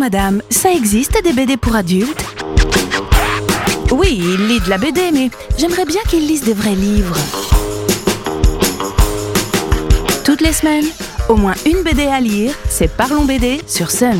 madame, ça existe des BD pour adultes? Oui, il lit de la BD, mais j'aimerais bien qu'il lise des vrais livres. Toutes les semaines, au moins une BD à lire, c'est Parlons BD sur Sun.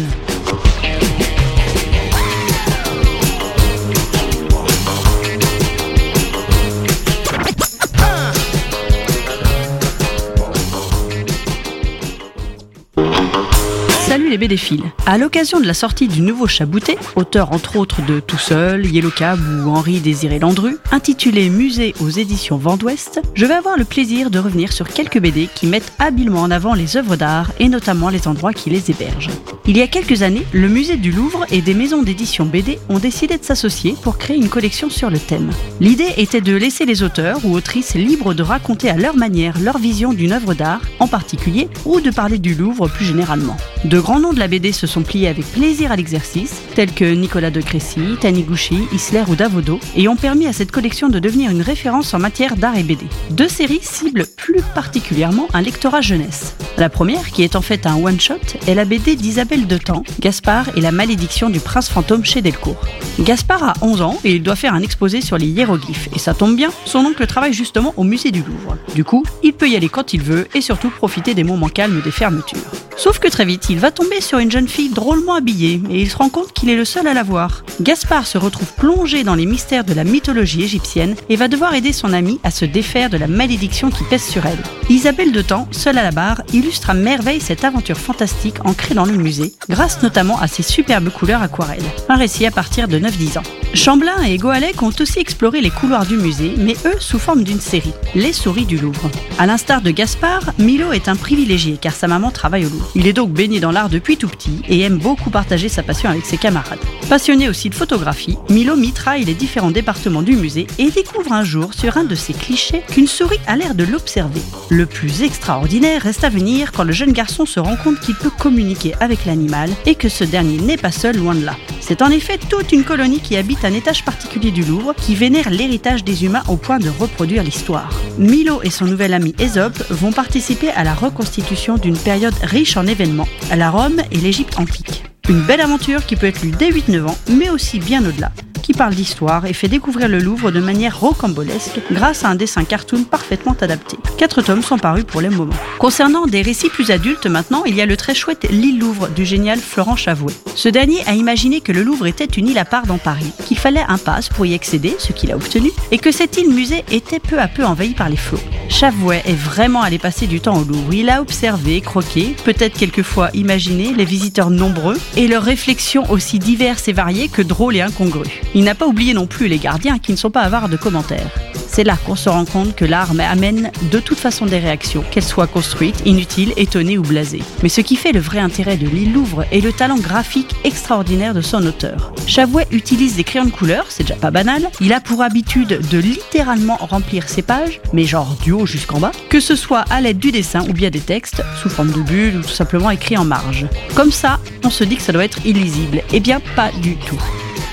Les. À l'occasion de la sortie du nouveau Chabouté, auteur entre autres de Tout seul, Yellow Cab ou Henri Désiré Landru, intitulé Musée aux éditions Vent d'Ouest, je vais avoir le plaisir de revenir sur quelques BD qui mettent habilement en avant les œuvres d'art et notamment les endroits qui les hébergent. Il y a quelques années, le musée du Louvre et des maisons d'édition BD ont décidé de s'associer pour créer une collection sur le thème. L'idée était de laisser les auteurs ou autrices libres de raconter à leur manière leur vision d'une œuvre d'art en particulier ou de parler du Louvre plus généralement. De grands noms de la BD se sont pliés avec plaisir à l'exercice, tels que Nicolas de Crécy, Taniguchi, Isler ou Davodo, et ont permis à cette collection de devenir une référence en matière d'art et BD. Deux séries ciblent plus particulièrement un lectorat jeunesse. La première, qui est en fait un one-shot, est la BD d'Isabelle de Temps, Gaspard et la malédiction du prince fantôme chez Delcourt. Gaspard a 11 ans et il doit faire un exposé sur les hiéroglyphes, et ça tombe bien, son oncle travaille justement au musée du Louvre. Du coup, il peut y aller quand il veut et surtout profiter des moments calmes des fermetures. Sauf que très vite, il va tomber sur une jeune fille drôlement habillée et il se rend compte qu'il est le seul à la voir. Gaspard se retrouve plongé dans les mystères de la mythologie égyptienne et va devoir aider son amie à se défaire de la malédiction qui pèse sur elle. Isabelle de Temps, seule à la barre, illustre à merveille cette aventure fantastique ancrée dans le musée, grâce notamment à ses superbes couleurs aquarelles. Un récit à partir de 9-10 ans. Chamblin et Goalec ont aussi exploré les couloirs du musée, mais eux sous forme d'une série, Les Souris du Louvre. À l'instar de Gaspard, Milo est un privilégié car sa maman travaille au Louvre. Il est donc baigné dans l'art depuis tout petit et aime beaucoup partager sa passion avec ses camarades. Passionné aussi de photographie, Milo mitraille les différents départements du musée et découvre un jour sur un de ses clichés qu'une souris a l'air de l'observer. Le plus extraordinaire reste à venir quand le jeune garçon se rend compte qu'il peut communiquer avec l'animal et que ce dernier n'est pas seul loin de là. C'est en effet toute une colonie qui habite un étage particulier du Louvre qui vénère l'héritage des humains au point de reproduire l'histoire. Milo et son nouvel ami Aesop vont participer à la reconstitution d'une période riche en événements, à la Rome et l'Égypte antique. Une belle aventure qui peut être lue dès 8-9 ans, mais aussi bien au-delà parle d'histoire et fait découvrir le Louvre de manière rocambolesque grâce à un dessin cartoon parfaitement adapté. Quatre tomes sont parus pour les moments. Concernant des récits plus adultes maintenant, il y a le très chouette L'île Louvre du génial Florent Chavouet. Ce dernier a imaginé que le Louvre était une île à part dans Paris, qu'il fallait un pass pour y accéder, ce qu'il a obtenu, et que cette île musée était peu à peu envahie par les flots. Chavouet est vraiment allé passer du temps au Louvre. Il a observé, croqué, peut-être quelquefois imaginé les visiteurs nombreux et leurs réflexions aussi diverses et variées que drôles et incongrues. Il n'a pas oublié non plus les gardiens qui ne sont pas avares de commentaires. C'est là qu'on se rend compte que l'art amène de toute façon des réactions, qu'elles soient construites, inutiles, étonnées ou blasées. Mais ce qui fait le vrai intérêt de l'île Louvre est le talent graphique extraordinaire de son auteur. Chavouet utilise des crayons de couleur, c'est déjà pas banal. Il a pour habitude de littéralement remplir ses pages, mais genre du haut jusqu'en bas, que ce soit à l'aide du dessin ou bien des textes, sous forme de bulles ou tout simplement écrits en marge. Comme ça, on se dit que ça doit être illisible. Eh bien, pas du tout.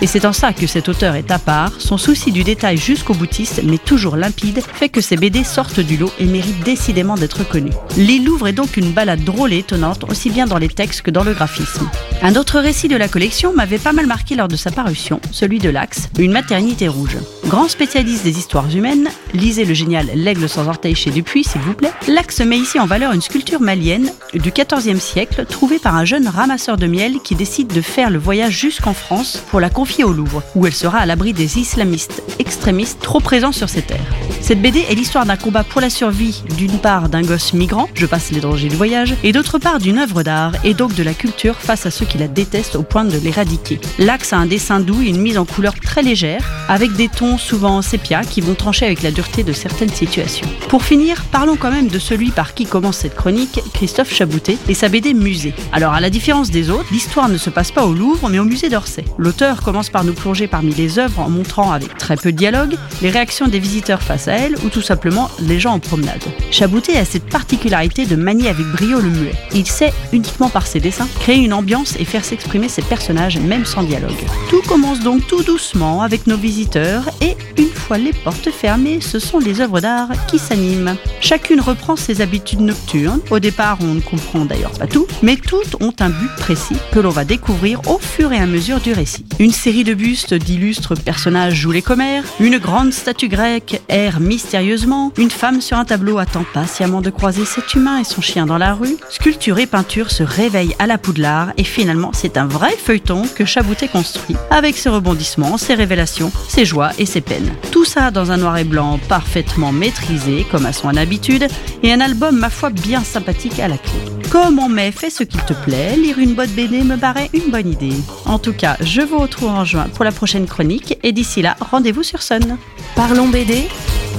Et c'est en ça que cet auteur est à part, son souci du détail jusqu'au boutiste, mais toujours limpide, fait que ses BD sortent du lot et méritent décidément d'être connus. L'île Louvre est donc une balade drôle et étonnante, aussi bien dans les textes que dans le graphisme. Un autre récit de la collection m'avait pas mal marqué lors de sa parution, celui de l'Axe, une maternité rouge. Grand spécialiste des histoires humaines, lisez le génial L'aigle sans orteil chez Dupuis, s'il vous plaît. L'Axe met ici en valeur une sculpture malienne du XIVe siècle, trouvée par un jeune ramasseur de miel qui décide de faire le voyage jusqu'en France pour la au Louvre, où elle sera à l'abri des islamistes extrémistes trop présents sur ces terres. Cette BD est l'histoire d'un combat pour la survie, d'une part d'un gosse migrant, je passe les dangers du voyage, et d'autre part d'une œuvre d'art, et donc de la culture face à ceux qui la détestent au point de l'éradiquer. L'axe a un dessin doux et une mise en couleur très légère, avec des tons souvent sépia qui vont trancher avec la dureté de certaines situations. Pour finir, parlons quand même de celui par qui commence cette chronique, Christophe Chaboutet, et sa BD Musée. Alors à la différence des autres, l'histoire ne se passe pas au Louvre mais au musée d'Orsay. L'auteur commence par nous plonger parmi les œuvres en montrant avec très peu de dialogue les réactions des visiteurs face à ou tout simplement les gens en promenade. Chabouté a cette particularité de manier avec brio le muet. Il sait, uniquement par ses dessins, créer une ambiance et faire s'exprimer ses personnages même sans dialogue. Tout commence donc tout doucement avec nos visiteurs et une les portes fermées, ce sont les œuvres d'art qui s'animent. Chacune reprend ses habitudes nocturnes. Au départ, on ne comprend d'ailleurs pas tout, mais toutes ont un but précis que l'on va découvrir au fur et à mesure du récit. Une série de bustes d'illustres personnages jouent les commères, une grande statue grecque erre mystérieusement, une femme sur un tableau attend patiemment de croiser cet humain et son chien dans la rue, sculpture et peinture se réveillent à la poudlard et finalement c'est un vrai feuilleton que Chaboutet construit, avec ses rebondissements, ses révélations, ses joies et ses peines. Ça dans un noir et blanc parfaitement maîtrisé comme à son habitude et un album ma foi bien sympathique à la clé. Comme en mai, fais ce qu'il te plaît, lire une bonne BD me paraît une bonne idée. En tout cas, je vous retrouve en juin pour la prochaine chronique et d'ici là, rendez-vous sur Sun. Parlons BD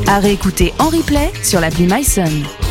à réécouter en replay sur l'appli MySun.